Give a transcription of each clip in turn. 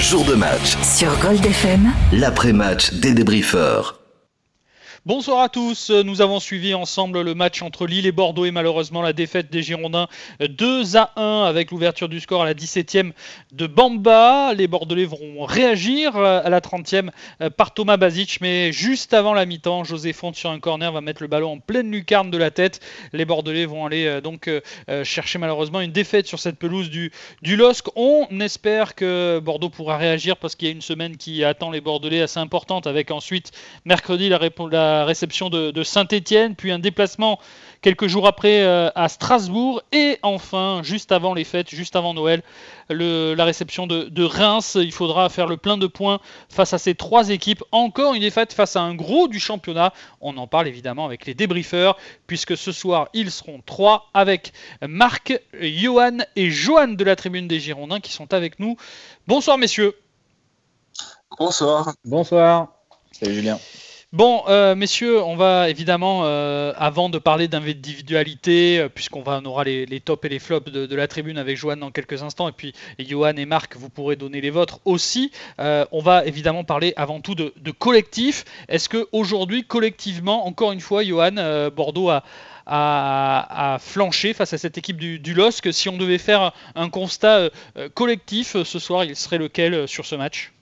Jour de match. Sur Gold FM. L'après-match des débriefeurs. Bonsoir à tous. Nous avons suivi ensemble le match entre Lille et Bordeaux et malheureusement la défaite des Girondins 2 à 1 avec l'ouverture du score à la 17e de Bamba. Les Bordelais vont réagir à la 30e par Thomas Bazic, mais juste avant la mi-temps, José Fonte sur un corner va mettre le ballon en pleine lucarne de la tête. Les Bordelais vont aller euh, donc euh, euh, chercher malheureusement une défaite sur cette pelouse du, LOSC. On espère que Bordeaux pourra réagir parce qu'il y a une semaine qui attend les Bordelais assez importante avec ensuite mercredi la, la réception de, Saint-Étienne, puis un déplacement quelques jours après euh, à Strasbourg, et enfin, juste avant les fêtes, juste avant Noël, la réception de, Reims. Il faudra faire le plein de points face à ces trois équipes. Encore une défaite face à un gros du championnat. On en parle évidemment avec les débriefeurs, puisque ce soir, ils seront trois avec Marc, Johan et Johan de la tribune des Girondins qui sont avec nous. Bonsoir messieurs. Bonsoir. Bonsoir. Salut Julien. Bon, euh, messieurs, on va évidemment, euh, avant de parler d'individualité, euh, puisqu'on aura les, tops et les flops de, la tribune avec Johan dans quelques instants, et puis Johan et Marc, vous pourrez donner les vôtres aussi. on va évidemment parler avant tout de, collectif. Est-ce que aujourd'hui, collectivement, encore une fois, Johan, Bordeaux a, flanché face à cette équipe du, du LOSC. Si on devait faire un constat collectif ce soir, il serait lequel sur ce match?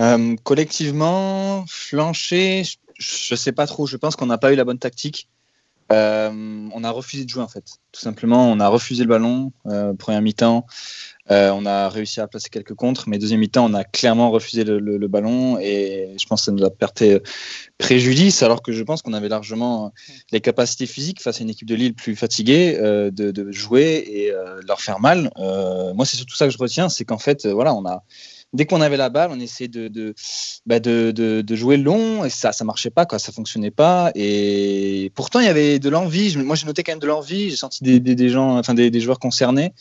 Euh, collectivement, flancher, je ne sais pas trop. Je pense qu'on n'a pas eu la bonne tactique. Euh, on a refusé de jouer en fait. Tout simplement, on a refusé le ballon. Euh, première mi-temps, on a réussi à placer quelques contres, mais deuxième mi-temps, on a clairement refusé le, ballon et je pense que ça nous a porté préjudice. Alors que je pense qu'on avait largement les capacités physiques face à une équipe de Lille plus fatiguée de, de, jouer et leur faire mal. moi, c'est surtout ça que je retiens, c'est qu'en fait, voilà, on a dès qu'on avait la balle, on essayait de, bah, de, de, jouer long et ça ça marchait pas, quoi, ça fonctionnait pas. Et pourtant, il y avait de l'envie. Moi, j'ai noté quand même de l'envie. J'ai senti des, gens, enfin, des, joueurs concernés.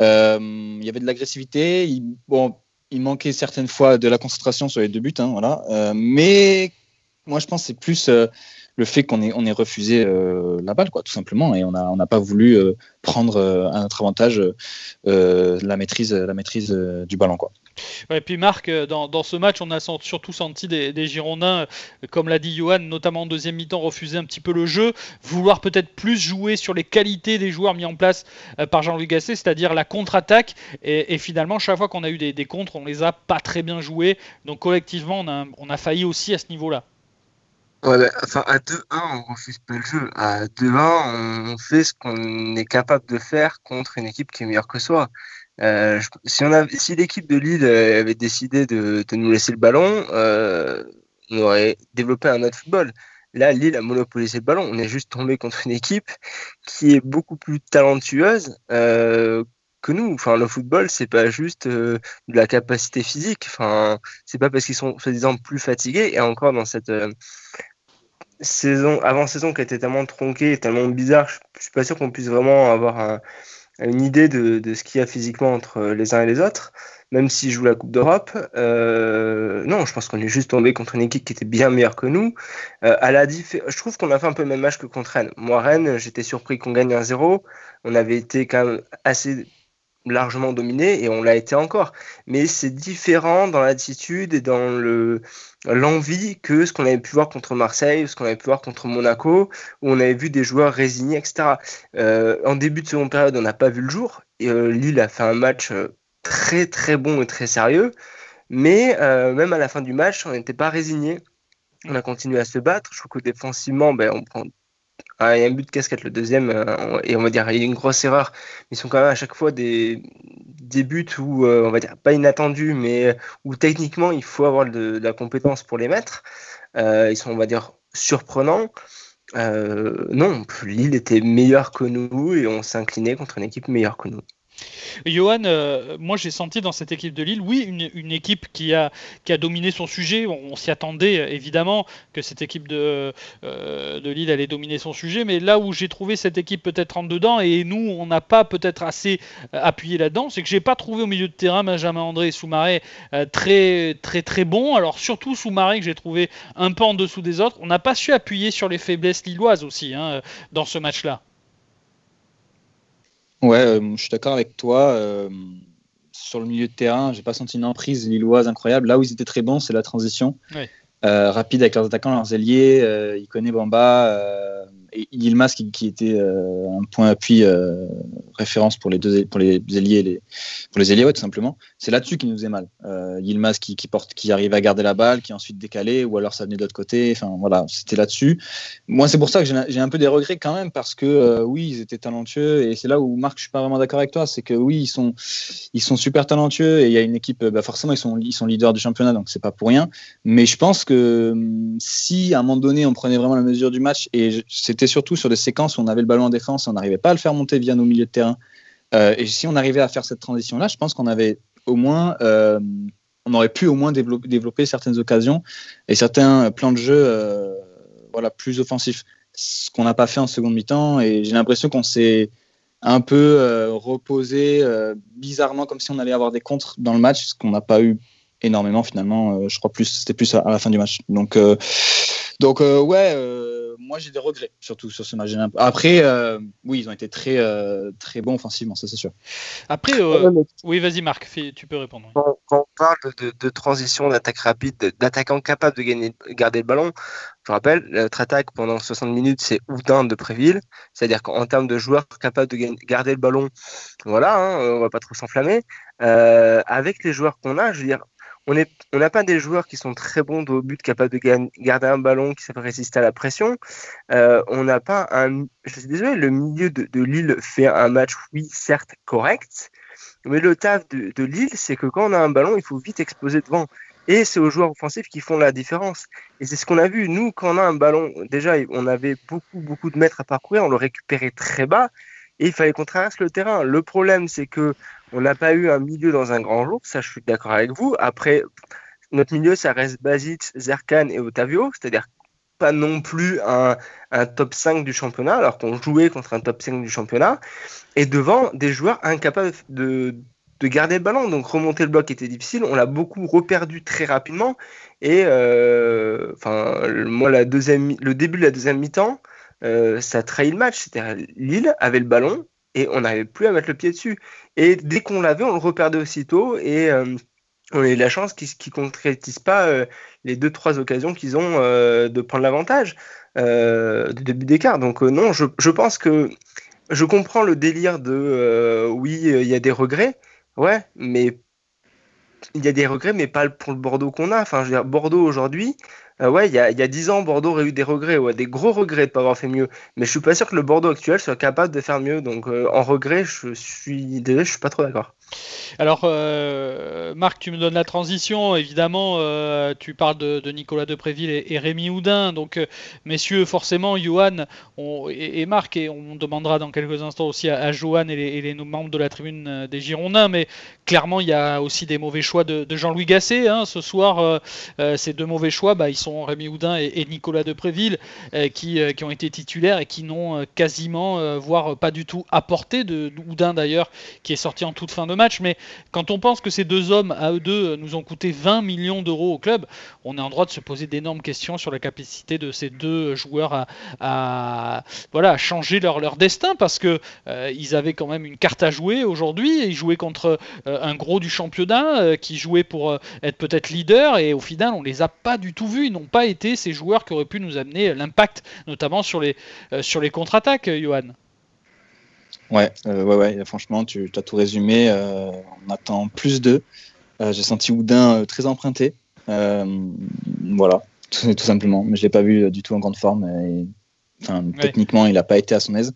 Euh, il y avait de l'agressivité. Il, bon, il manquait certaines fois de la concentration sur les deux buts, hein, voilà. Euh, mais moi, je pense que c'est plus euh, le fait qu'on ait, on refusé la balle, tout simplement, et on n'a pas voulu prendre à notre avantage la maîtrise, la maîtrise du ballon, quoi. Et puis Marc, euh, dans, ce match, on a surtout senti des, Girondins, euh, comme l'a dit Johan, notamment en deuxième mi-temps, refuser un petit peu le jeu, vouloir peut-être plus jouer sur les qualités des joueurs mis en place euh, par Jean-Louis Gasset, c'est-à-dire la contre-attaque. Et, finalement, chaque fois qu'on a eu des, des, contres, on les a pas très bien joués. Donc collectivement, on a, failli aussi à ce niveau-là. Ouais, enfin, à 2-1, on refuse pas le jeu. À 2-1, on fait ce qu'on est capable de faire contre une équipe qui est meilleure que soi. Euh, si l'équipe de Lille euh, avait décidé de, nous laisser le ballon, euh, on aurait développé un autre football. Là, Lille a monopolisé le ballon. On est juste tombé contre une équipe qui est beaucoup plus talentueuse que nous. Enfin, le football, c'est pas juste de la capacité physique. Enfin, c'est pas parce qu'ils sont, soi-disant, plus fatigués. Et encore dans cette saison, avant saison qui été tellement tronquée, tellement bizarre, je, je suis pas sûr qu'on puisse vraiment avoir un une idée de, de ce qu'il y a physiquement entre les uns et les autres, même s'ils jouent la Coupe d'Europe. Euh, non, je pense qu'on est juste tombé contre une équipe qui était bien meilleure que nous. Euh, à la je trouve qu'on a fait un peu le même match que contre Rennes. Moi, Rennes, j'étais surpris qu'on gagne 1-0. On avait été quand même assez largement dominé et on l'a été encore. Mais c'est différent dans l'attitude et dans le l'envie que ce qu'on avait pu voir contre Marseille, ce qu'on avait pu voir contre Monaco, où on avait vu des joueurs résignés, etc. Euh, en début de seconde période, on n'a pas vu le jour. Et, euh, Lille a fait un match euh, très très bon et très sérieux. Mais même à la fin du match, on n'était pas résigné. On a continué à se battre. Je trouve que défensivement, ben, on prend ah, il y a un but de casquette, le deuxième, euh, et on va dire, il y a une grosse erreur. Ils sont quand même à chaque fois des, des buts où, euh, on va dire, pas inattendus, mais où techniquement, il faut avoir de, la compétence pour les mettre. Euh, ils sont, on va dire, surprenants. non, Lille était meilleur que nous et on s'est incliné contre une équipe meilleure que nous. Johan, euh, moi j'ai senti dans cette équipe de Lille, oui, une, équipe qui a, dominé son sujet. On, s'y attendait évidemment que cette équipe de, euh, de Lille allait dominer son sujet, mais là où j'ai trouvé cette équipe peut-être en dedans et nous on n'a pas peut-être assez euh, appuyé là-dedans, c'est que j'ai pas trouvé au milieu de terrain Benjamin André et Soumaré très très très bon. Alors surtout Soumaré que j'ai trouvé un peu en dessous des autres. On n'a pas su appuyer sur les faiblesses lilloises aussi hein, dans ce match-là. Ouais, euh, je suis d'accord avec toi. Euh, sur le milieu de terrain, j'ai pas senti une emprise lilloise incroyable. Là où ils étaient très bons, c'est la transition. rapide avec leurs attaquants, leurs ailiers. il connaît Bamba et Yilmaz qui, qui était euh, un point appui euh, référence pour les deux pour les ailiers les, pour les ailiers ouais, tout simplement. C'est là-dessus qu'il nous faisait mal. Euh, Yilmaz qui, qui, porte qui arrive à garder la balle qui ensuite décalé ou alors ça venait de l'autre côté. Enfin voilà c'était là-dessus. Moi c'est pour ça que j'ai un peu des regrets quand même parce que euh, oui ils étaient talentueux. Et c'est là où Marc je suis pas vraiment d'accord avec toi. C'est que oui ils sont ils sont super talentueux. Et il y a une équipe bah forcément ils sont ils sont leaders du championnat donc c'est pas pour rien. Mais je pense que hum, si à un moment donné on prenait vraiment la mesure du match et c'était surtout sur des séquences où on avait le ballon en défense on n'arrivait pas à le faire monter via nos milieux de terrain. Euh, et si on arrivait à faire cette transition-là, je pense qu'on avait au moins, euh, on aurait pu au moins développer, développer, certaines occasions et certains plans de jeu euh, voilà, plus offensifs. Ce qu'on n'a pas fait en seconde mi-temps et j'ai l'impression qu'on s'est un peu reposé bizarrement comme si on allait avoir des contres dans le match, ce qu'on n'a pas eu énormément finalement. je crois plus, c'était plus à, la fin du match. Donc, donc ouais moi j'ai des regrets surtout sur ce match. Après, euh, oui, ils ont été très euh, très bons offensivement, ça c'est sûr. Après, euh, oui, vas-y Marc, tu peux répondre. Quand, on parle de, transition, d'attaque rapide, d'attaquant capable de gagner, garder le ballon, je rappelle, notre attaque pendant 60 minutes, c'est Oudin de Préville, c'est-à-dire qu'en termes de joueurs capables de garder le ballon, voilà, hein, on va pas trop s'enflammer. avec les joueurs qu'on a, je veux dire, on n'a pas des joueurs qui sont très bons au but, capables de garder un ballon, qui savent résister à la pression. Euh, on n'a pas un. Je suis désolé, le milieu de, Lille fait un match, oui, certes, correct. Mais le taf de, Lille, c'est que quand on a un ballon, il faut vite exploser devant. Et c'est aux joueurs offensifs qui font la différence. Et c'est ce qu'on a vu. Nous, quand on a un ballon, déjà, on avait beaucoup, beaucoup de mètres à parcourir, on le récupérait très bas et il fallait qu'on traverse le terrain. Le problème, c'est que on n'a pas eu un milieu dans un grand jour, ça je suis d'accord avec vous. Après, notre milieu, ça reste Basic, Zerkan et Otavio, c'est-à-dire pas non plus un, top 5 du championnat, alors qu'on jouait contre un top 5 du championnat, et devant des joueurs incapables de, garder le ballon. Donc remonter le bloc était difficile, on l'a beaucoup reperdu très rapidement, et euh, enfin, moi, la deuxième, le début de la deuxième mi-temps, euh, ça trahit le match, c'est-à-dire Lille avait le ballon, et on n'avait plus à mettre le pied dessus. Et dès qu'on l'avait, on le reperdait aussitôt et euh, on a eu la chance qu'ils ne concrétisent pas euh, les deux trois occasions qu'ils ont de prendre l'avantage de début d'écart. Donc non, je, je, pense que je comprends le délire de oui, il y a des regrets, ouais, mais il y a des regrets, mais pas pour le Bordeaux qu'on a. Enfin, je veux dire, Bordeaux aujourd'hui, euh, ouais, il y a, y a 10 ans, Bordeaux aurait eu des regrets, ouais, des gros regrets de ne pas avoir fait mieux. Mais je suis pas sûr que le Bordeaux actuel soit capable de faire mieux. Donc, euh, en regret, je suis je suis pas trop d'accord. Alors, euh, Marc, tu me donnes la transition. Évidemment, euh, tu parles de, Nicolas Depréville et, et, Rémi Houdin. Donc, messieurs, forcément, Johan et, Marc, et on demandera dans quelques instants aussi à, Johan et les, membres de la tribune des Girondins. Mais clairement, il y a aussi des mauvais choix de, Jean-Louis Gasset. Hein. Ce soir, ces deux mauvais choix, bah, ils sont Rémi Houdin et, Nicolas Depréville qui, qui, ont été titulaires et qui n'ont quasiment, voire pas du tout apporté de Houdin d'ailleurs, qui est sorti en toute fin de match. Mais quand on pense que ces deux hommes, à eux deux, nous ont coûté 20 millions d'euros au club, on est en droit de se poser d'énormes questions sur la capacité de ces deux joueurs à, voilà, changer leur, leur destin parce que euh, ils avaient quand même une carte à jouer aujourd'hui. Ils jouaient contre euh, un gros du championnat euh, qui jouait pour être peut-être leader et au final, on les a pas du tout vus. N'ont pas été ces joueurs qui auraient pu nous amener l'impact, notamment sur les, sur les contre-attaques, Johan. Ouais, euh, ouais, ouais, franchement, tu as tout résumé. Euh, on attend plus d'eux. Euh, j'ai senti Houdin très emprunté. voilà, tout, simplement. Mais je ne l'ai pas vu du tout en grande forme. Et, enfin, Techniquement, il n'a pas été à son aise.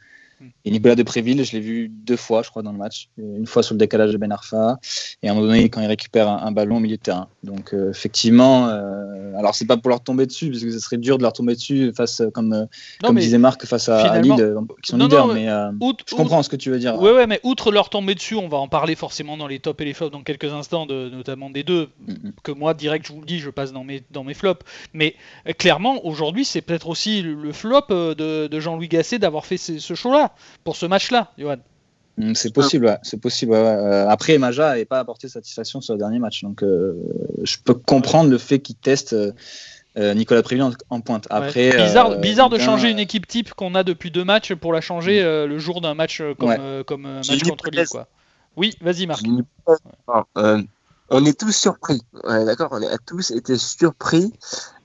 Et Nicolas Depréville, je l'ai vu deux fois, je crois, dans le match. Une fois sur le décalage de Ben Arfa, et à un moment donné, quand il récupère un, ballon au milieu de terrain. Donc, euh, effectivement, euh, alors c'est pas pour leur tomber dessus, parce que ce serait dur de leur tomber dessus face, euh, comme, comme disait Marc, face à, Lille, qui sont leaders. mais je comprends ce que tu veux dire. Oui, ouais, mais outre leur tomber dessus, on va en parler forcément dans les tops et les flops dans quelques instants, de, notamment des deux, mm-hmm. que moi, direct, je vous le dis, je passe dans mes, dans mes flops. Mais clairement, aujourd'hui, c'est peut-être aussi le, flop de, de Jean-Louis Gasset d'avoir fait ce, ce show-là pour ce match-là, Johan. Mm, c'est possible, c'est possible. Euh, après, Maja n'avait pas apporté satisfaction sur le dernier match, donc euh, je peux comprendre le fait qu'il teste euh, Nicolas Préville en, pointe. Après, bizarre, bizarre de changer une équipe type qu'on a depuis deux matchs pour la changer mm. le jour d'un match comme, comme match contre Lille, quoi. Oui, vas-y Marc. Euh, on est tous surpris, d'accord On a tous été surpris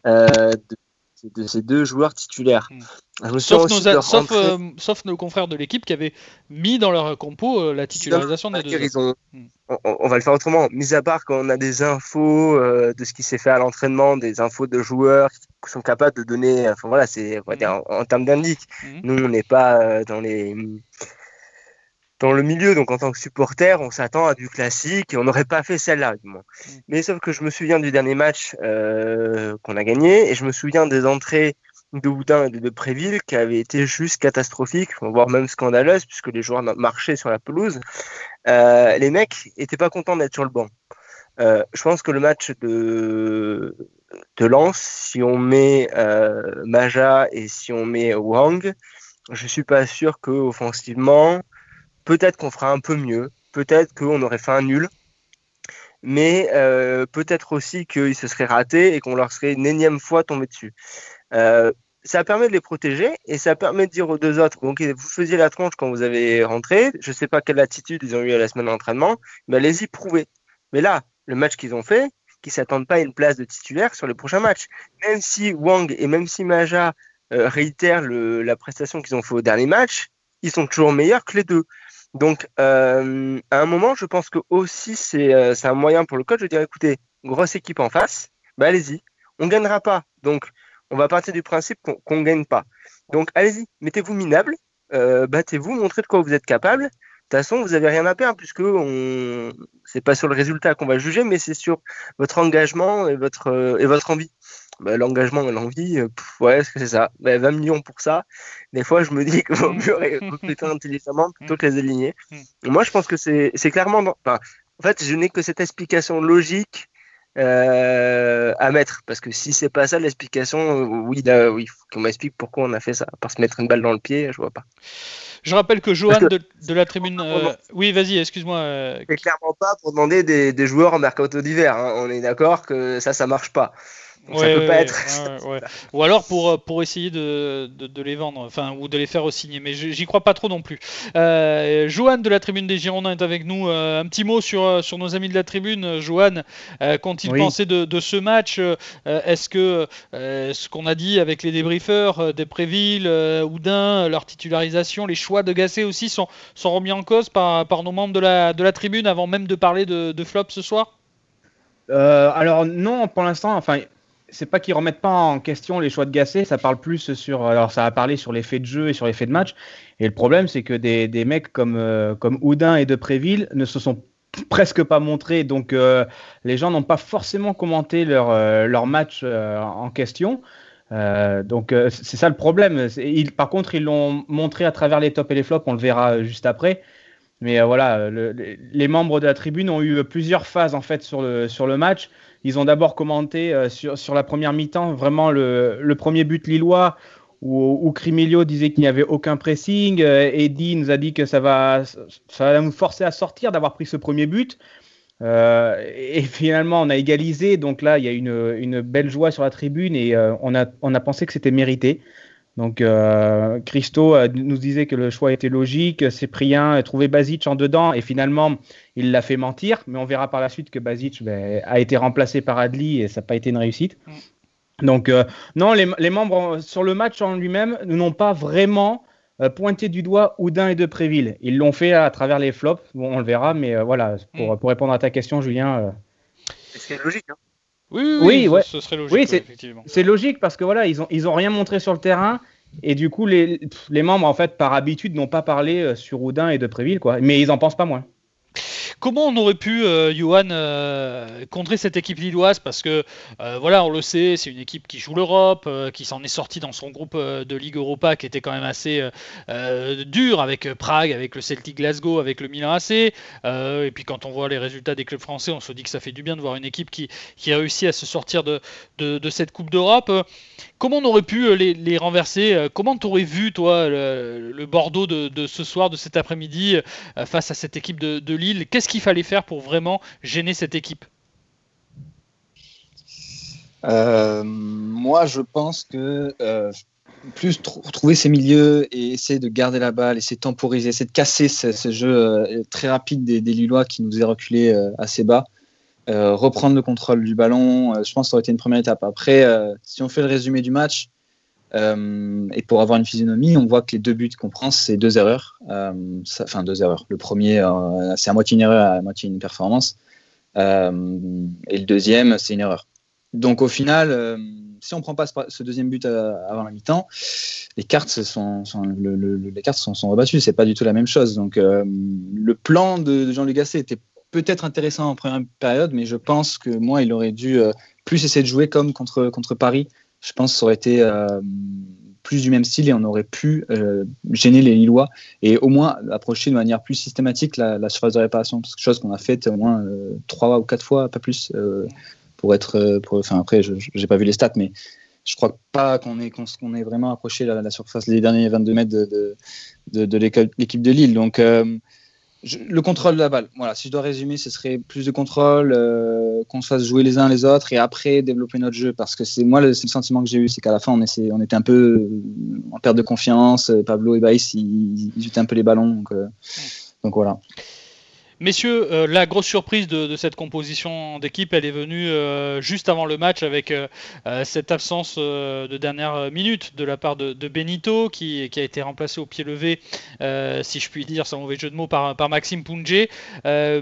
euh, de de ces deux joueurs titulaires. Hmm. Sauf nos, sauf, euh, sauf, nos, confrères de l'équipe qui avaient mis dans leur compo euh, la titularisation des deux. Hmm. on, va le faire autrement. Mis à part quand on a des infos euh, de ce qui s'est fait à l'entraînement, des infos de joueurs qui sont capables de donner, enfin voilà, c'est hmm. en, en, termes d'indices. Nous, on n'est pas dans les dans le milieu, donc en tant que supporter, on s'attend à du classique et on n'aurait pas fait celle-là, du moins. Mm. Mais sauf que je me souviens du dernier match euh, qu'on a gagné et je me souviens des entrées de Houdin et de Préville qui avaient été juste catastrophiques, voire même scandaleuses, puisque les joueurs marchaient sur la pelouse. Euh, les mecs étaient pas contents d'être sur le banc. Euh, je pense que le match de, de Lens, si on met Maja et si on met Wang, je suis pas sûr que offensivement Peut-être qu'on fera un peu mieux, peut-être qu'on aurait fait un nul, mais euh, peut-être aussi qu'ils se seraient ratés et qu'on leur serait une énième fois tombé dessus. Euh, ça permet de les protéger et ça permet de dire aux deux autres, vous faisiez la tronche quand vous avez rentré, je ne sais pas quelle attitude ils ont eu à la semaine d'entraînement, mais allez-y, prouvez. Mais là, le match qu'ils ont fait, qu'ils s'attendent pas à une place de titulaire sur les prochains matchs. Même si Wang et même si Maja euh, réitèrent la prestation qu'ils ont fait au dernier match, ils sont toujours meilleurs que les deux. Donc, euh, à un moment, je pense que aussi euh, c'est un moyen pour le coach de dire écoutez, grosse équipe en face, bah allez-y, on gagnera pas. Donc, on va partir du principe qu'on ne gagne pas. Donc, allez-y, mettez-vous minable, euh, battez-vous, montrez de quoi vous êtes capable. De toute façon, vous avez rien à perdre puisque on... c'est pas sur le résultat qu'on va juger, mais c'est sur votre engagement et votre envie. Bah, l'engagement et l'envie, euh, ouais, c'est ça? 20 bah, millions pour ça. Des fois, je me dis qu'il vaut mieux recruter intelligemment plutôt que les aligner. Mm. Moi, je pense que c'est clairement. Enfin, en fait, je n'ai que cette explication logique euh, à mettre. Parce que si c'est pas ça l'explication, euh, oui, là, oui, qu'on m'explique pourquoi on a fait ça. Par se mettre une balle dans le pied, je vois pas. Je rappelle que Johan de, la tribune. oui, vas-y, excuse-moi. C'est clairement pas pour demander des, joueurs en mercato d'hiver. Hein. On est d'accord que ça, ça marche pas ça peut pas être. ou alors pour, euh, pour essayer de, de, les vendre, enfin, ou de les faire signer, mais j'y crois pas trop non plus. Euh, Johan de la tribune des Girondins est avec nous. Euh, un petit mot sur, euh, sur nos amis de la tribune. Johan, qu'ont-ils pensé de, de, ce match Est-ce que ce qu'on a dit avec les débriefeurs, Despréville, Houdin, leur titularisation, les choix de Gasset aussi sont, sont remis en cause par, par nos membres de la, de la tribune avant même de parler de, de flop ce soir? Alors non, pour l'instant, enfin, c'est pas qu'ils remettent pas en question les choix de Gasset, ça parle plus sur. Alors, ça a parlé sur l'effet de jeu et sur l'effet de match. Et le problème, c'est que des, des, mecs comme, euh, comme Houdin et Depréville ne se sont presque pas montrés. Donc, euh, les gens n'ont pas forcément commenté leur, euh, leur match en question. donc, c'est ça le problème. par contre, ils l'ont montré à travers les tops et les flops, on le verra juste après. Mais voilà, les membres de la tribune ont eu plusieurs phases en fait sur le, sur le match. Ils ont d'abord commenté euh, sur, sur, la première mi-temps vraiment le, premier but lillois où, où disait qu'il n'y avait aucun pressing. Euh, Eddie nous a dit que ça va, ça va nous forcer à sortir d'avoir pris ce premier but. Euh, et finalement, on a égalisé. Donc là, il y a une, une belle joie sur la tribune et euh, on, a, on a pensé que c'était mérité. Donc, euh, Christo euh, nous disait que le choix était logique. Cyprien a trouvé Basic en dedans et finalement, il l'a fait mentir. Mais on verra par la suite que Basic ben, a été remplacé par Adli et ça n'a pas été une réussite. Mm. Donc, euh, non, les, membres sur le match en lui-même n'ont pas vraiment pointé du doigt Houdin et Depréville. Ils l'ont fait à travers les flops. Bon, on le verra, mais voilà, pour, mm. pour, répondre à ta question, Julien. C'est logique. Hein oui, oui, ce serait logique. Oui, c'est logique parce que voilà, ils ont, ils ont rien montré sur le terrain. Et du coup, les, les membres, en fait, par habitude, n'ont pas parlé euh, sur Houdin et de Préville, quoi. Mais ils en pensent pas moins. Comment on aurait pu, euh, Johan, euh, contrer cette équipe lilloise? Parce que, euh, voilà, on le sait, c'est une équipe qui joue l'Europe, qui s'en est sortie dans son groupe de Ligue Europa qui était quand même assez dur avec Prague, avec le Celtic Glasgow, avec le Milan AC. et puis quand on voit les résultats des clubs français, on se dit que ça fait du bien de voir une équipe qui, qui a réussi à se sortir de, de, cette Coupe d'Europe. Comment on aurait pu les, renverser? Comment t'aurais vu, toi, le, Bordeaux de, ce soir, de cet après-midi, face à cette équipe de, Lille? Qu'il fallait faire pour vraiment gêner cette équipe euh, Moi, je pense que euh, plus trouver ses milieux et essayer de garder la balle, essayer de temporiser, essayer de casser ce, jeu euh, très rapide des, des, Lillois qui nous est reculé assez bas. Reprendre le contrôle du ballon, je pense que ça aurait été une première étape. Après, si on fait le résumé du match, et pour avoir une physionomie, on voit que les deux buts qu'on prend, c'est deux erreurs. enfin, deux erreurs. Le premier, c'est à moitié une erreur, à moitié une performance. et le deuxième, c'est une erreur. Donc au final, euh, si on prend pas ce, deuxième but avant la mi-temps, les cartes sont, les cartes sont, sont rebattues. C'est pas du tout la même chose. Donc euh, le plan de, Jean-Luc Gasset était peut-être intéressant en première période, mais je pense que moi, il aurait dû euh, plus essayer de jouer comme contre, contre Paris. Je pense que ça aurait été plus du même style et on aurait pu gêner les Lillois et au moins approcher de manière plus systématique la, surface de réparation. Chose qu'on a faite au moins trois ou quatre fois, pas plus, pour être. Euh, enfin, après, je n'ai pas vu les stats, mais je crois pas qu'on ait, vraiment approché la, surface les derniers 22 mètres de, de, l'équipe de Lille. Donc, euh, le contrôle de la balle. Voilà, si je dois résumer, ce serait plus de contrôle, euh, qu'on se fasse jouer les uns les autres et après développer notre jeu. Parce que c'est moi le, le, sentiment que j'ai eu, c'est qu'à la fin on, essaie, on était un peu en perte de confiance. Pablo et Baïs, ils, ils, un peu les ballons. Donc, donc voilà. Messieurs, euh, la grosse surprise de, cette composition d'équipe, elle est venue euh, juste avant le match avec euh, cette absence de dernière minute de la part de, Benito, qui, a été remplacé au pied levé, si je puis dire, sans mauvais jeu de mots, par, Maxime Punge.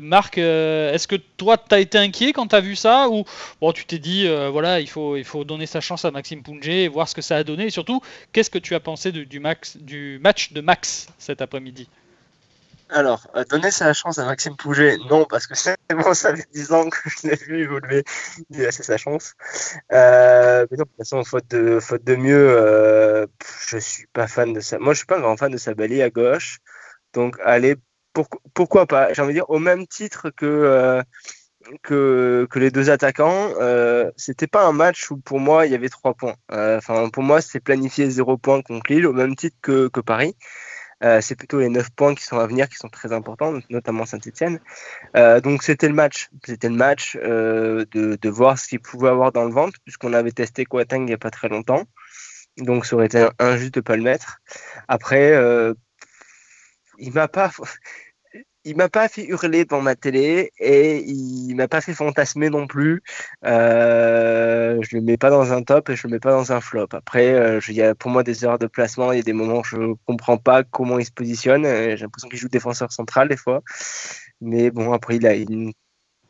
Marc, est-ce que toi, tu as été inquiet quand tu vu ça Ou bon, tu t'es dit, voilà, il faut, donner sa chance à Maxime Punge et voir ce que ça a donné Et surtout, qu'est-ce que tu as pensé du match de Max cet après-midi? Alors, euh, donner sa chance à Maxime Pouget, non, parce que bon, ça fait 10 ans que je l'ai vu évoluer, il a sa chance. Euh, mais de toute façon, faute de, mieux, euh, je suis pas fan de ça. Moi, je suis pas un grand fan de sa balie à gauche. Donc, allez, pourquoi pas? J'ai envie de dire, au même titre que, que, les deux attaquants, c'était pas un match où pour moi il y avait 3 points. Enfin, pour moi, c'est planifié 0 points contre Lille, au même titre que, que Paris. Euh, c'est plutôt les 9 points qui sont à venir qui sont très importants, notamment Saint-Etienne. Euh, donc c'était le match. C'était le match euh, de, de, voir ce qu'il pouvait avoir dans le ventre, puisqu'on avait testé Quatang il n'y a pas très longtemps. Donc ça aurait été injuste de ne pas le mettre. Après, il m'a pas il m'a pas fait hurler devant ma télé et il m'a pas fait fantasmer non plus. Euh, je le mets pas dans un top et je le mets pas dans un flop. Après, euh, y a pour moi des erreurs de placement. Il y a des moments où je comprends pas comment il se positionne. J'ai l'impression qu'il joue défenseur central des fois. Mais bon, après,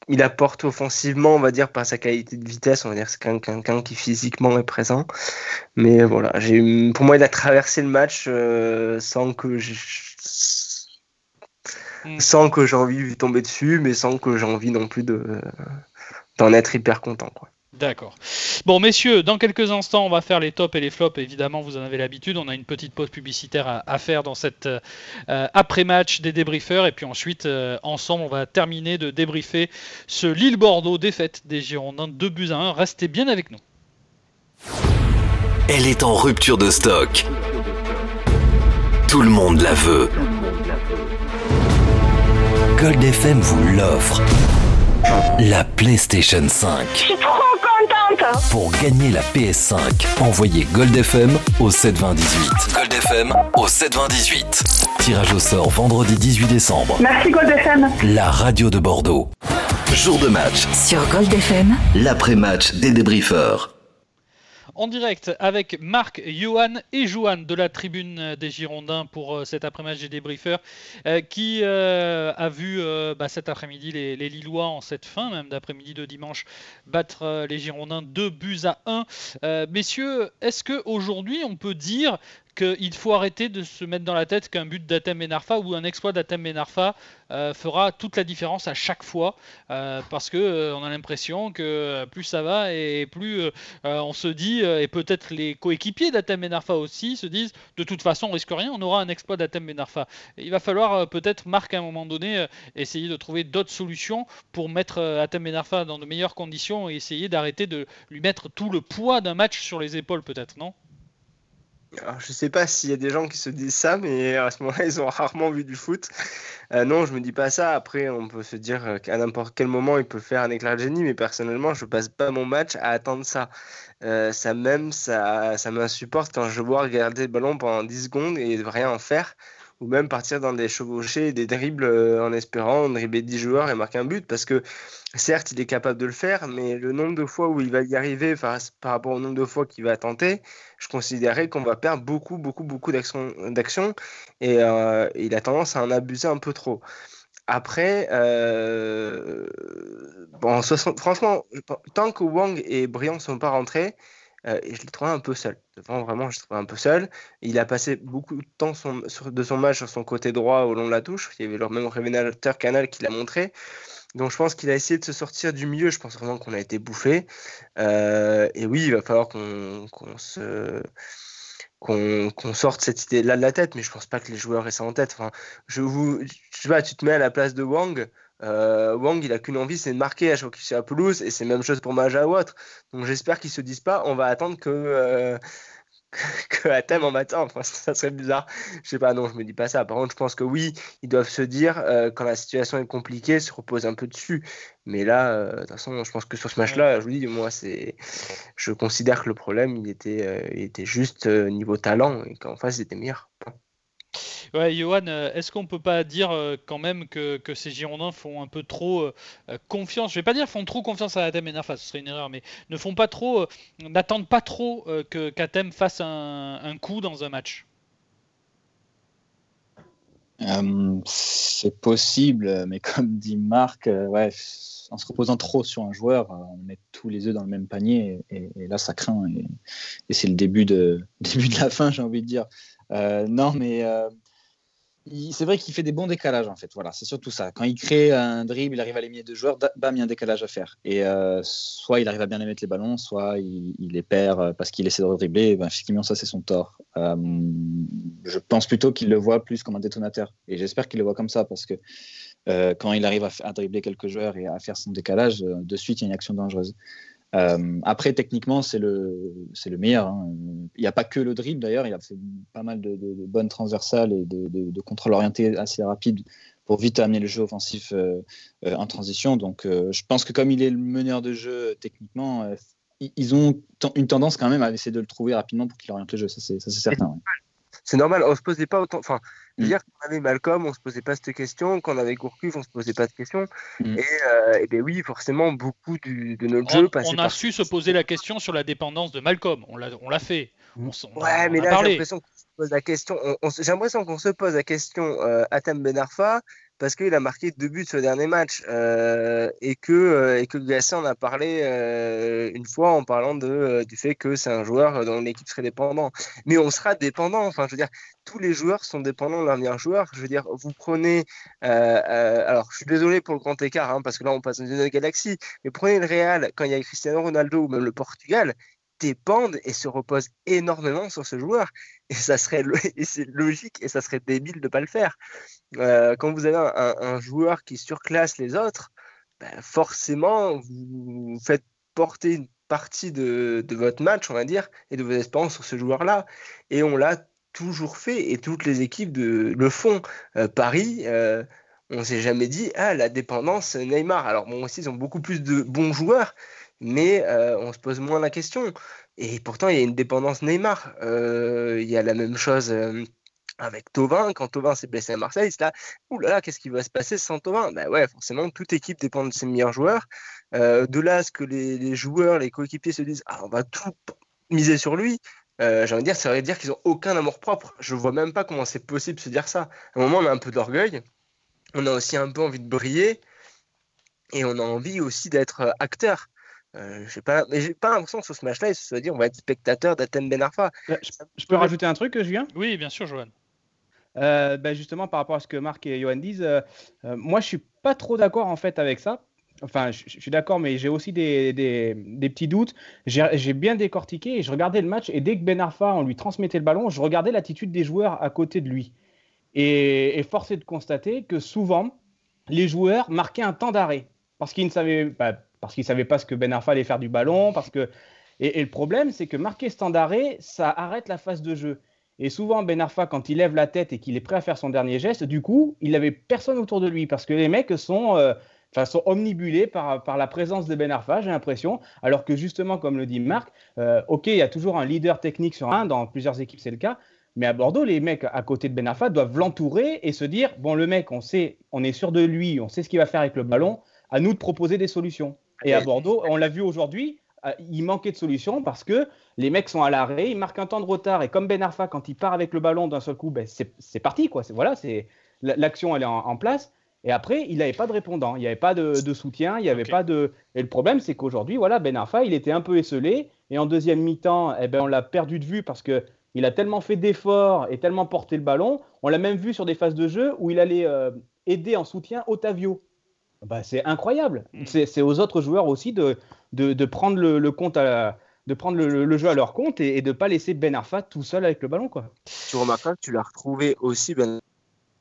il apporte offensivement, on va dire, par sa qualité de vitesse. On va dire c'est quelqu'un qui physiquement est présent. Mais voilà, pour moi, il a traversé le match euh, sans que Mm. sans que j'ai envie de lui tomber dessus, mais sans que j'ai envie non plus de, d'en être hyper content. Quoi. D'accord. Bon, messieurs, dans quelques instants, on va faire les tops et les flops. Évidemment, vous en avez l'habitude. On a une petite pause publicitaire à, faire dans cette euh, après-match des débriefeurs. Et puis ensuite, euh, ensemble, on va terminer de débriefer ce Lille-Bordeaux défaite des Girondins 2 buts à 1. Restez bien avec nous. Elle est en rupture de stock. Tout le monde la veut. Gold FM vous l'offre. La PlayStation 5. Je suis trop contente Pour gagner la PS5, envoyez Gold FM au 72018. Gold FM au 72018. Tirage au sort vendredi 18 décembre. Merci Gold FM. La radio de Bordeaux. Jour de match. Sur Gold FM. L'après-match des débriefeurs en direct avec Marc, Johan et Johan de la tribune des Girondins pour euh, cet après-match des débriefeurs euh, qui euh, a vu bah, cet après-midi les, Lillois en cette fin même d'après-midi de dimanche battre les Girondins 2 buts à 1. messieurs, est-ce qu'aujourd'hui on peut dire qu'il faut arrêter de se mettre dans la tête qu'un but d'Atem Benarfa ou un exploit d'Atem Benarfa euh, fera toute la différence à chaque fois euh, parce que euh, on a l'impression que plus ça va et plus on se dit et peut-être les coéquipiers d'Atem Benarfa aussi se disent de toute façon on risque rien on aura un exploit d'Atem Benarfa il va falloir peut-être Marc à un moment donné essayer de trouver d'autres solutions pour mettre Atem Benarfa dans de meilleures conditions et essayer d'arrêter de lui mettre tout le poids d'un match sur les épaules peut-être non? Alors, je sais pas s'il y a des gens qui se disent ça, mais à ce moment-là, ils ont rarement vu du foot. Euh, non, je me dis pas ça. Après, on peut se dire euh, qu'à n'importe quel moment, il peut faire un éclat de génie, mais personnellement, je passe pas mon match à attendre ça. Euh, ça même, ça, ça m'insupporte quand je vois regarder le ballon pendant 10 secondes et rien en faire ou même partir dans des chevauchés, des dribbles euh, en espérant dribbler 10 joueurs et marquer un but, parce que certes, il est capable de le faire, mais le nombre de fois où il va y arriver par, rapport au nombre de fois qu'il va tenter, je considérais qu'on va perdre beaucoup, beaucoup, beaucoup d'actions, et euh, il a tendance à en abuser un peu trop. Après, euh, bon, franchement, tant que Wang et Briand ne sont pas rentrés, euh, et je l'ai trouvé un peu seul. vraiment, je l'ai trouvé un peu seul. Il a passé beaucoup de temps de son match sur son côté droit au long de la touche. Il y avait le même révélateur canal qui l'a montré. Donc je pense qu'il a essayé de se sortir du milieu. Je pense vraiment qu'on a été bouffé. Euh, et oui, il va falloir qu'on qu'on sorte cette idée-là de la tête, mais je pense pas que les joueurs aient ça en tête. Enfin, je vous, je sais pas, tu te mets à la place de Wang. Euh, Wang, il a qu'une envie, c'est de marquer à Pelouse, et c'est même chose pour Maja ou autre. Donc j'espère qu'ils se disent pas, on va attendre que, euh, que Athènes en matin. Enfin, ça serait bizarre. Je sais pas, non, je me dis pas ça. Par contre, je pense que oui, ils doivent se dire, euh, quand la situation est compliquée, se reposer un peu dessus. Mais là, euh, de toute façon, je pense que sur ce match-là, je vous dis, moi, c'est, je considère que le problème, il était, était juste niveau talent, et qu'en face, il était meilleur. Ouais, Johan, euh, est-ce qu'on peut pas dire euh, quand même que, ces Girondins font un peu trop euh, confiance? Je vais pas dire font trop confiance à Athènes et ce serait une erreur, mais ne font pas trop, n'attendent pas trop que qu'Athènes fasse un, coup dans un match. c'est possible, mais comme dit Marc, ouais, en se reposant trop sur un joueur, on met tous les œufs dans le même panier et, là ça craint et, c'est le début de, début de la fin, j'ai envie de dire. non, mais c'est vrai qu'il fait des bons décalages en fait. Voilà, c'est surtout ça. Quand il crée un dribble, il arrive à éliminer deux joueurs, bam, il y a un décalage à faire. Et euh, soit il arrive à bien mettre les ballons, soit il, les perd euh, parce qu'il essaie de dribbler. Ben, effectivement, ça c'est son tort. Euh, je pense plutôt qu'il le voit plus comme un détonateur. Et j'espère qu'il le voit comme ça parce que quand il arrive à, à, dribbler quelques joueurs et à faire son décalage, de suite il y a une action dangereuse. Euh, après, techniquement, c'est le, le meilleur. Hein. Il n'y a pas que le dribble d'ailleurs, il a fait pas mal de, bonnes transversales et de, de, contrôle orienté assez rapide pour vite amener le jeu offensif euh, euh, en transition. Donc, je pense que comme il est le meneur de jeu techniquement, ils ont une tendance quand même à essayer de le trouver rapidement pour qu'il oriente le jeu. Ça, c'est, certain c'est normal, on se posait pas autant. Enfin, mm. dire qu'on avait Malcolm, on se posait pas cette question. Quand on avait Gourcuff, on se posait pas de question. Mm. Et, euh, et ben oui, forcément, beaucoup de notre jeu passait. On a su se poser la question sur la dépendance de Malcolm. On l'a, on l'a fait. On, ouais, mais là, j'ai l'impression qu'on se pose la question. j'ai l'impression qu'on se pose la question euh, Atem Benarfa parce qu'il a marqué deux buts le dernier match euh, et que euh, et que Gasset en a parlé euh, une fois en parlant de du fait que c'est un joueur dont l'équipe serait dépendant. Mais on sera dépendant. Enfin, je veux dire, tous les joueurs sont dépendants de leur meilleur joueur. Je veux dire, vous prenez. alors, je suis désolé pour le grand écart hein, parce que là, on passe dans une autre galaxie. Mais prenez le Real quand il y a Cristiano Ronaldo ou même le Portugal dépendent et se reposent énormément sur ce joueur. Et ça serait c'est logique et ça serait débile de pas le faire. Euh, quand vous avez un, joueur qui surclasse les autres, ben forcément vous faites porter une partie de, votre match, on va dire, et de vos espérances sur ce joueur-là. Et on l'a toujours fait et toutes les équipes le font. Euh, Paris. Euh, on s'est jamais dit ah la dépendance Neymar. Alors bon aussi ils ont beaucoup plus de bons joueurs, mais euh, on se pose moins la question. Et pourtant, il y a une dépendance Neymar. Euh, il y a la même chose euh, avec Tovin. Quand Tovin s'est blessé à Marseille, c'est là, oulala, qu'est-ce qui va se passer sans Tovin Ben ouais, forcément, toute équipe dépend de ses meilleurs joueurs. de là à ce que les, joueurs, les coéquipiers se disent, ah, on va tout miser sur lui. j'ai envie de dire, ça veut dire qu'ils n'ont aucun amour propre. Je vois même pas comment c'est possible de se dire ça. À un moment, on a un peu d'orgueil. On a aussi un peu envie de briller. Et on a envie aussi d'être acteur. Euh, je pas, mais j'ai pas l'impression que sur ce match-là, il se soit dit on va être spectateur d'Athènes Benarfa. Euh, je, peux rajouter un truc, Julien? Oui, bien sûr, Johan. Euh, bah, justement, par rapport à ce que Marc et Johan disent, moi, je suis pas trop d'accord en fait avec ça. Enfin, je, suis d'accord, mais j'ai aussi des, des, des, petits doutes. J'ai bien décortiqué et je regardais le match et dès que Ben Arfa, on lui transmettait le ballon, je regardais l'attitude des joueurs à côté de lui. Et, et force est de constater que souvent, les joueurs marquaient un temps d'arrêt parce qu'ils ne savaient pas, parce qu'il savait pas ce que Ben Arfa allait faire du ballon, parce que Et, le problème, c'est que marquer standardé, ça arrête la phase de jeu. Et souvent, Ben Arfa, quand il lève la tête et qu'il est prêt à faire son dernier geste, du coup, il n'avait personne autour de lui parce que les mecs sont, euh, sont omnibulés par, par la présence de Ben Arfa, j'ai l'impression. Alors que justement, comme le dit Marc, euh, ok, il y a toujours un leader technique sur un, dans plusieurs équipes, c'est le cas. Mais à Bordeaux, les mecs à côté de Ben Arfa doivent l'entourer et se dire bon, le mec, on sait, on est sûr de lui, on sait ce qu'il va faire avec le ballon, à nous de proposer des solutions. Et à Bordeaux, on l'a vu aujourd'hui, euh, il manquait de solutions parce que les mecs sont à l'arrêt, ils marquent un temps de retard et comme Ben Arfa, quand il part avec le ballon d'un seul coup, ben, c'est parti quoi. Voilà, c'est l'action elle est en, en, place. Et après, il n'avait pas de répondant, il n'y avait pas de, de, soutien, il n'y avait okay. pas de. Et le problème, c'est qu'aujourd'hui, voilà, Ben Arfa, il était un peu esselé et en deuxième mi-temps, eh ben, on l'a perdu de vue parce que il a tellement fait d'efforts et tellement porté le ballon. On l'a même vu sur des phases de jeu où il allait euh, aider en soutien Otavio. Bah, c'est incroyable. Mm. C'est aux autres joueurs aussi de, de, de prendre le, le, compte à de prendre le, le, jeu à leur compte et, et de ne pas laisser Ben Arfa tout seul avec le ballon. Quoi. Tu remarqueras que tu l'as retrouvé aussi, Ben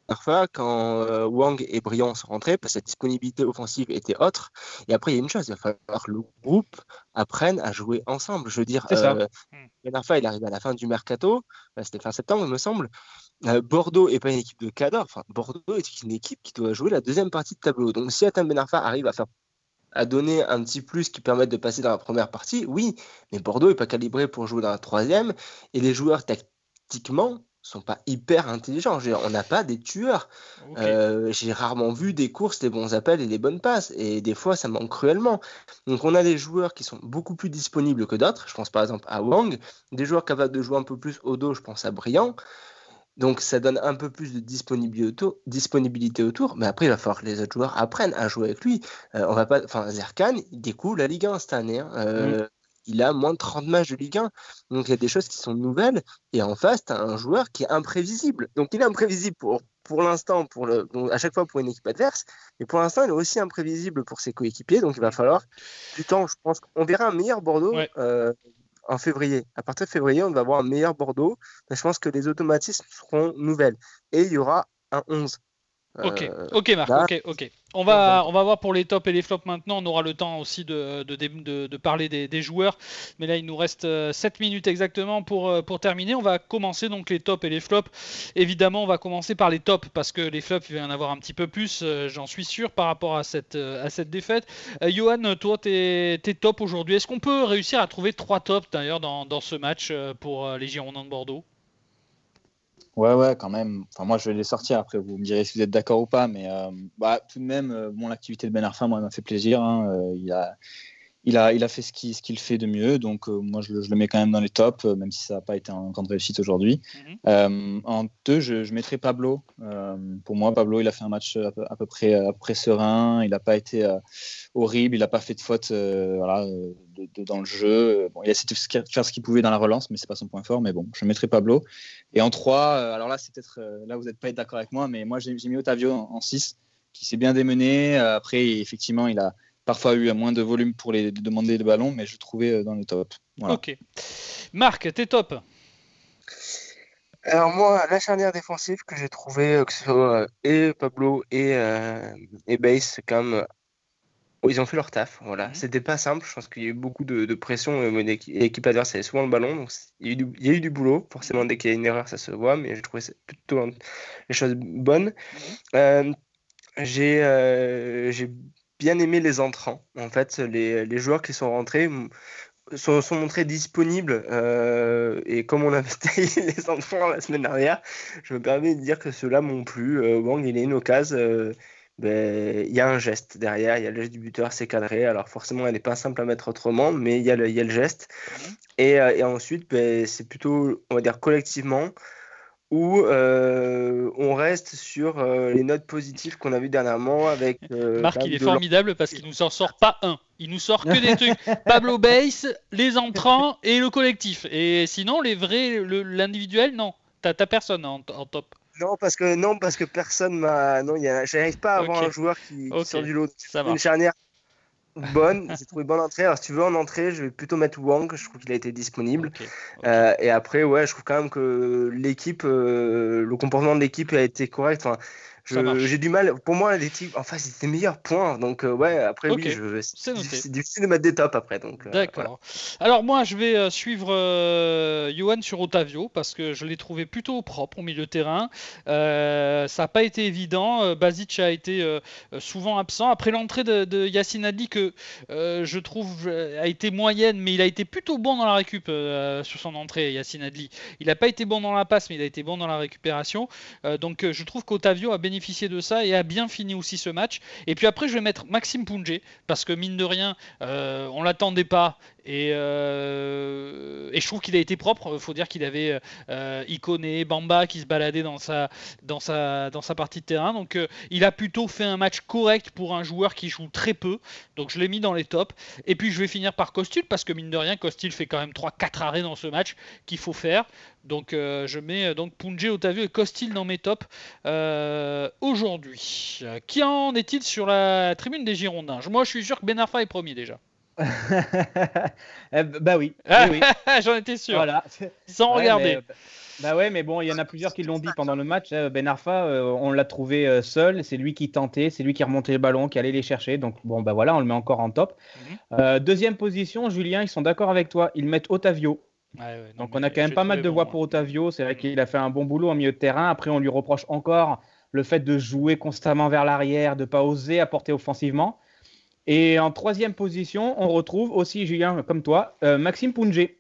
Arfa, quand euh, Wang et Briand sont rentrés, parce que la disponibilité offensive était autre. Et après, il y a une chose, il va falloir que le groupe apprenne à jouer ensemble. Je veux dire, euh, Ben Arfa, il arrive à la fin du mercato, c'était fin septembre, il me semble. Euh, Bordeaux n'est pas une équipe de cadre, enfin, Bordeaux est une équipe qui doit jouer la deuxième partie de tableau. Donc, si Atam Ben Arfa arrive à faire à donner un petit plus qui permette de passer dans la première partie, oui, mais Bordeaux n'est pas calibré pour jouer dans la troisième, et les joueurs tactiquement sont pas hyper intelligents. on n'a pas des tueurs. Okay. Euh, J'ai rarement vu des courses, des bons appels et des bonnes passes, et des fois ça manque cruellement. Donc on a des joueurs qui sont beaucoup plus disponibles que d'autres. Je pense par exemple à Wang, des joueurs capables de jouer un peu plus au dos. Je pense à Briand. Donc ça donne un peu plus de disponibilité, autour, mais après il va falloir que les autres joueurs apprennent à jouer avec lui. Euh, on va pas, enfin Zerkan, il découvre la Ligue 1 cette année. Hein. Euh, mmh. Il a moins de 30 matchs de Ligue 1, donc il y a des choses qui sont nouvelles. Et en face, tu as un joueur qui est imprévisible. Donc il est imprévisible pour pour l'instant, pour le, donc à chaque fois pour une équipe adverse, mais pour l'instant, il est aussi imprévisible pour ses coéquipiers. Donc il va falloir du temps. Je pense qu'on verra un meilleur Bordeaux. Ouais. Euh, en février. À partir de février, on va avoir un meilleur Bordeaux. Je pense que les automatismes seront nouvelles. Et il y aura un 11. Ok, euh, ok Marc, là, ok, ok. On va, on va voir pour les tops et les flops maintenant. On aura le temps aussi de, de, de, de parler des, des, joueurs. Mais là, il nous reste 7 minutes exactement pour, pour terminer. On va commencer donc les tops et les flops. Évidemment, on va commencer par les tops parce que les flops, il va y en avoir un petit peu plus, j'en suis sûr, par rapport à cette, à cette défaite. Euh, Johan, toi, t'es es top aujourd'hui. Est-ce qu'on peut réussir à trouver trois tops d'ailleurs dans, dans ce match pour les Girondins de Bordeaux? Ouais, ouais, quand même. Enfin, moi, je vais les sortir. Après, vous me direz si vous êtes d'accord ou pas. Mais euh, bah, tout de même, euh, bon, l'activité de Ben Arfa, moi, m'a fait plaisir. Hein. Euh, il, a, il, a, il a fait ce qu'il qu fait de mieux. Donc, euh, moi, je le, je le, mets quand même dans les tops, même si ça n'a pas été une grande réussite aujourd'hui. Mm -hmm. en deux, je, je mettrai Pablo. pour moi, Pablo, il a fait un match à peu, à peu près, à peu près serein. Il n'a pas été horrible. Il n'a pas fait de faute voilà, de, de, dans le jeu. Bon, il a essayé de faire ce qu'il pouvait dans la relance, mais c'est pas son point fort. Mais bon, je mettrai Pablo. Et en 3, alors là, c'est peut-être là vous n'êtes pas d'accord avec moi, mais moi j'ai mis Otavio en 6, qui s'est bien démené. Après, effectivement, il a parfois eu moins de volume pour les demander le ballon, mais je trouvais dans les tops. Voilà. Ok. Marc, tes tops alors moi, la charnière défensive que j'ai trouvé, que ce soit et Pablo et, euh, et Base, comme ils ont fait leur taf. Voilà, mmh. c'était pas simple. Je pense qu'il y a eu beaucoup de, de pression. L'équipe adverse avait souvent le ballon, donc il y, a eu du, il y a eu du boulot. Forcément, dès qu'il y a une erreur, ça se voit, mais j'ai trouvé plutôt les choses bonnes. Mmh. Euh, j'ai euh, bien aimé les entrants. En fait, les, les joueurs qui sont rentrés sont, sont montrés disponibles. Euh, et comme on avait taillé les entrants la semaine dernière, je me permets de dire que ceux-là m'ont plu. Euh, Wang, il est une occasion. Euh, ben, il y a un geste derrière, il y a le geste du buteur, c'est cadré. Alors forcément, elle n'est pas simple à mettre autrement, mais il y a le, il y a le geste. Mmh. Et, et, ensuite, ben, c'est plutôt, on va dire, collectivement, où euh, on reste sur euh, les notes positives qu'on a vues dernièrement avec. Euh, Marc, il est formidable parce qu'il nous en sort pas un. Il nous sort que des trucs. Pablo Base, les entrants et le collectif. Et sinon, les vrais, l'individuel, non. T'as personne en, en, top. Non, parce que non, parce que personne m'a. Non, j'arrive pas à avoir okay. un joueur qui, okay. qui sort du lot. Une charnière bonne, j'ai trouvé bonne entrée. Alors, si tu veux en entrée, je vais plutôt mettre Wang, je trouve qu'il a été disponible. Okay, okay. Euh, et après, ouais, je trouve quand même que l'équipe, euh, le comportement de l'équipe a été correct. Enfin. J'ai du mal. Pour moi, les Tigres, en face, ils étaient meilleurs. Point. Donc, euh, ouais, après, oui, je, c'est difficile de mettre des tops après. Donc, euh, D'accord. voilà. Alors moi, je vais euh, suivre euh, Johan sur Otavio parce que je l'ai trouvé plutôt propre au milieu de terrain. Euh, ça n'a pas été évident. Euh, Basic a été euh, euh, souvent absent. Après l'entrée de, de Yacine Adli, que euh, je trouve euh, a été moyenne, mais il a été plutôt bon dans la récup euh, sur son entrée, Yacine Adli. Il n'a pas été bon dans la passe, mais il a été bon dans la récupération. Euh, donc euh, je trouve qu'Otavio a bénéficié de ça et a bien fini aussi ce match. Et puis après, je vais mettre Maxime Pungé parce que mine de rien, euh, on l'attendait pas. Et, euh, et je trouve qu'il a été propre. Faut dire qu'il avait euh, Bamba qui se baladait dans sa, dans sa, dans sa partie de terrain. Donc euh, il a plutôt fait un match correct pour un joueur qui joue très peu. Donc je l'ai mis dans les tops. Et puis je vais finir par Costil parce que mine de rien, Costil fait quand même 3-4 arrêts dans ce match qu'il faut faire. Donc euh, je mets euh, donc Otavio et Costil dans mes tops euh, aujourd'hui. Qui en est-il sur la tribune des Girondins? Moi je suis sûr que Ben Arfa est premier déjà. Eh, bah oui. oui, oui. J'en étais sûr. Voilà. Sans Ouais, regarder. mais, bah ouais, mais bon, il y en a plusieurs qui l'ont dit pendant le match. Ben Arfa, on l'a trouvé seul. C'est lui qui tentait, c'est lui qui remontait le ballon, qui allait les chercher. Donc bon, bah voilà, on le met encore en top. Mhm. Euh, deuxième position, Julien, ils sont d'accord avec toi. Ils mettent Otavio. Ouais, ouais, non, Donc on a quand même pas mal de voix bon, pour. Otavio. C'est vrai qu'il a fait un bon boulot en milieu de terrain. Après, on lui reproche encore le fait de jouer constamment vers l'arrière, de pas oser apporter offensivement. Et en troisième position, on retrouve aussi, Julien, comme toi, euh, Maxime Pungé.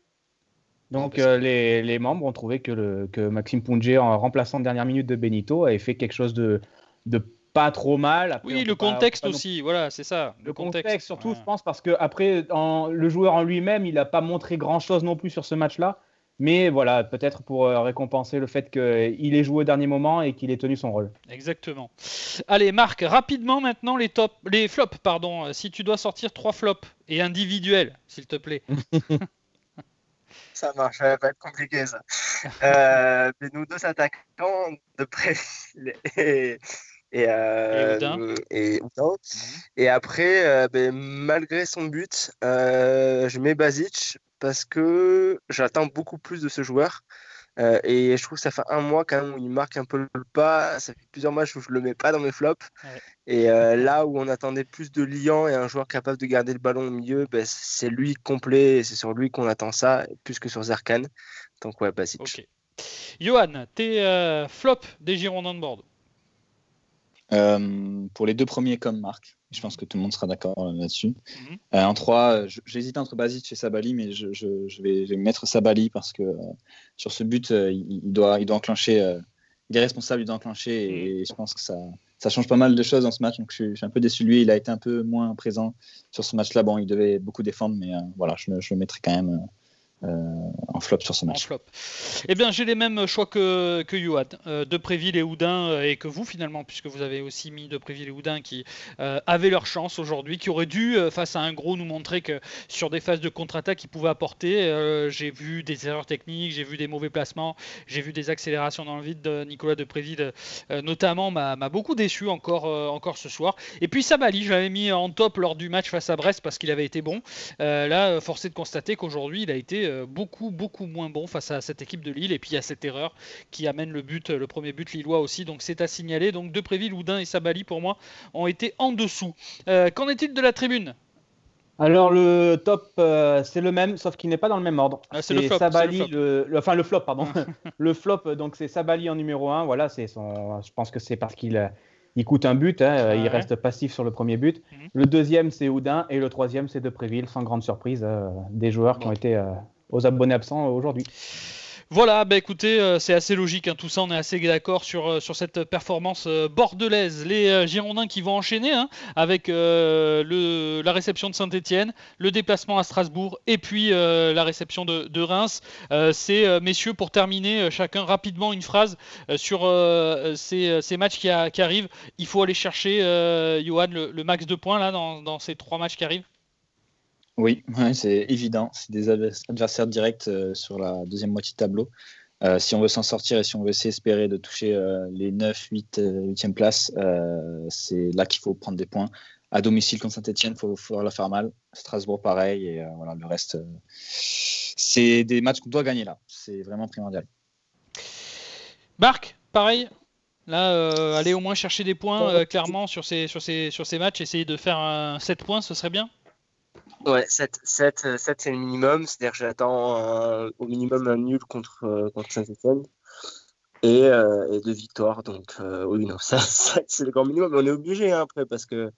Donc Ah, bah, euh, les, les membres ont trouvé que, le, que Maxime Pungé, en remplaçant de dernière minute de Benito, avait fait quelque chose de, de pas trop mal. Après, Oui, le contexte pas non aussi, voilà, c'est ça. le contexte, surtout, Ouais. je pense, parce que après, en- le joueur en lui-même, il n'a pas montré grand-chose non plus sur ce match-là. Mais voilà, peut-être pour euh, récompenser le fait qu'il ait joué au dernier moment et qu'il ait tenu son rôle. Exactement. Allez, Marc, rapidement maintenant les tops, les flops, pardon. Si tu dois sortir trois flops et individuels, s'il te plaît. Ça marche, ça va pas être compliqué ça. Euh, mais nos deux attaquants de près et, euh, Et et après, euh, ben, malgré son but, euh, je mets Basic parce que j'attends beaucoup plus de ce joueur. Et je trouve que ça fait un mois quand même où il marque un peu le pas. Ça fait plusieurs matchs où je le mets pas dans mes flops. Ouais. Et là où on attendait plus de liant et un joueur capable de garder le ballon au milieu, ben, c'est lui complet. et C'est sur lui qu'on attend ça, plus que sur Zerkan. Donc ouais, Basic. Johan, tes flops des Girondins de Bordeaux. Euh, pour les deux premiers comme Marc, je pense que tout le monde sera d'accord là-dessus. Euh, en trois, j'hésitais entre Basic et Sabali, mais je, je- je vais, je vais mettre Sabali parce que euh, sur ce but, il, il doit, il doit enclencher. il est responsable, il doit enclencher et, je pense que ça, ça change pas mal de choses dans ce match. Donc je suis, je suis un peu déçu de lui. Il a été un peu moins présent sur ce match-là. Bon, il devait beaucoup défendre, mais euh, voilà, je, le- je le mettrai quand même euh, en flop sur ce En match. flop. Eh bien, j'ai les mêmes choix que, que Johan, euh, Depréville et Houdin, euh, et que vous finalement, puisque vous avez aussi mis Depréville et Houdin qui euh, avaient leur chance aujourd'hui, qui auraient dû, euh, face à un gros, nous montrer que sur des phases de contre-attaque, ils pouvaient apporter. Euh, j'ai vu des erreurs techniques, j'ai vu des mauvais placements, j'ai vu des accélérations dans le vide de Nicolas Depréville, euh, notamment, m'a beaucoup déçu encore, euh, encore ce soir. Et puis Sabali, je l'avais mis en top lors du match face à Brest parce qu'il avait été bon. Euh, là, euh, est de constater qu'aujourd'hui, il a été euh, beaucoup, beaucoup moins bon face à cette équipe de Lille. Et puis, il y a cette erreur qui amène le but, le premier but lillois aussi. Donc, c'est à signaler. Donc, Depréville, Houdin et Sabali, pour moi, ont été en dessous. Euh, Qu'en est-il de la tribune? Alors le top, euh, c'est le même, sauf qu'il n'est pas dans le même ordre. Ah, c'est le flop, Sabali, c'est le flop. le- le- enfin le flop, pardon. le flop, donc c'est Sabali en numéro 1. Voilà, c'est son. Je pense que c'est parce qu'il il coûte un but. hein, Ouais. Il reste passif sur le premier but. Mhm. Le deuxième, c'est Houdin. Et le troisième, c'est Depréville, sans grande surprise, euh, des joueurs qui ont été euh, aux abonnés absents aujourd'hui. Voilà, bah écoutez, euh, c'est assez logique, hein, tout ça, on est assez d'accord sur, euh, sur cette performance euh, bordelaise. Les euh, Girondins qui vont enchaîner hein, avec euh, le, la réception de Saint-Etienne, le déplacement à Strasbourg et puis euh, la réception de, Reims. Euh, c'est, euh, messieurs, pour terminer, euh, chacun rapidement une phrase euh, sur euh, ces, euh, ces matchs qui, arrivent. Il faut aller chercher, euh, Johan, le, le max de points là dans, dans ces trois matchs qui arrivent. Oui, ouais, c'est évident. C'est des advers- adversaires directs euh, sur la deuxième moitié de tableau. Euh, si on veut s'en sortir et si on veut s'espérer de toucher euh, les 9, 8, euh, 8e places, euh, c'est là qu'il faut prendre des points. À domicile contre Saint-Etienne, il faut, faut la faire mal. Strasbourg, pareil. Et euh, voilà, le reste, euh, c'est des matchs qu'on doit gagner là. C'est vraiment primordial. Marc, pareil Là, euh, aller au moins chercher des points euh, clairement sur ces, sur, ces, sur ces matchs, essayer de faire un 7 points, ce serait bien? Ouais, 7, 7, 7 c'est le minimum. C'est-à-dire que j'attends au minimum un nul contre, euh, contre Saint-Etienne et, euh, et deux victoires. Donc, euh, oui, non, ça, c'est le grand minimum. On est obligé hein, après parce que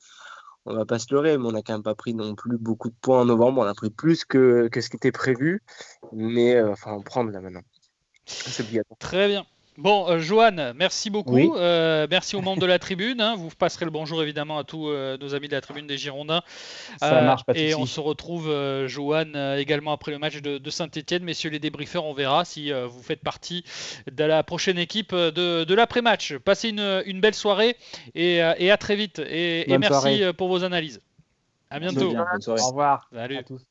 on va pas se leurrer, mais on n'a quand même pas pris non plus beaucoup de points en novembre. On a pris plus que, que ce qui était prévu. Mais enfin, on prendre là maintenant. C'est obligatoire. Très bien. Bon, euh, Johan, merci beaucoup. Oui. Euh, merci aux membres de la tribune. hein. Vous passerez le bonjour évidemment à tous euh, nos amis de la tribune des Girondins. Ça Euh, marche, pas Et on se retrouve, euh, euh, également après le match de, de Saint-Etienne. Messieurs les débriefeurs, on verra si euh, vous faites partie de la prochaine équipe de, de l'après-match. Passez une, une belle soirée et, euh, et à très vite. Et, merci soirée. pour vos analyses. À bientôt. bien, bonne soirée. Au revoir Salut. à tous.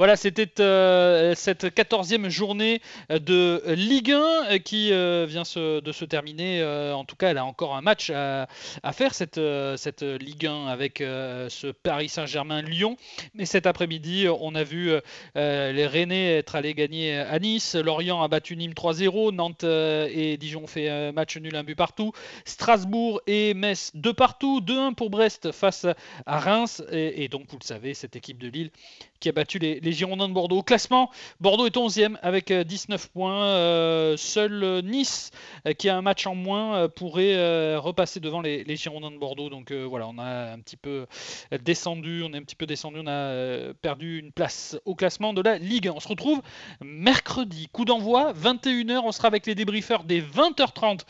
Voilà, c'était euh, cette 14e journée euh, de Ligue 1 euh, qui vient se- de se terminer. En tout cas, elle a encore un match à, faire, cette, cette Ligue 1 avec ce Paris Saint-Germain-Lyon. Mais cet après-midi, on a vu les Rennais être allés gagner à Nice. Lorient a battu Nîmes 3-0. Nantes et Dijon ont fait match nul, un but partout. Strasbourg et Metz 2 partout. 2-1 pour Brest face à Reims. Et, donc, vous le savez, cette équipe de Lille qui a battu les Girondins de Bordeaux. Au classement, Bordeaux est 11e avec euh, 19 points. Euh, seul euh, Nice, euh, qui a un match en moins, euh, pourrait euh, repasser devant les, les Girondins de Bordeaux. Donc euh, voilà, on a un petit peu euh, descendu, on est un petit peu descendu, on a euh, perdu une place au classement de la Ligue. 1. On se retrouve mercredi, coup d'envoi, 21h, on sera avec les débriefeurs dès 20h30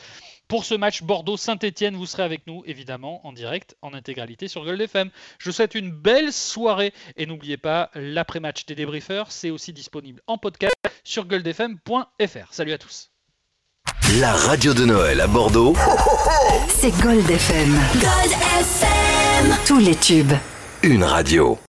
pour ce match Bordeaux-Saint-Etienne. Vous serez avec nous, évidemment, en direct, en intégralité sur Gold FM. Je vous souhaite une belle soirée et n'oubliez pas, l'après-match des débriefeurs, c'est aussi disponible en podcast sur goldfm.fr. Salut à tous. La radio de Noël à Bordeaux, C'est Gold FM. Gold FM. Tous les tubes. une radio.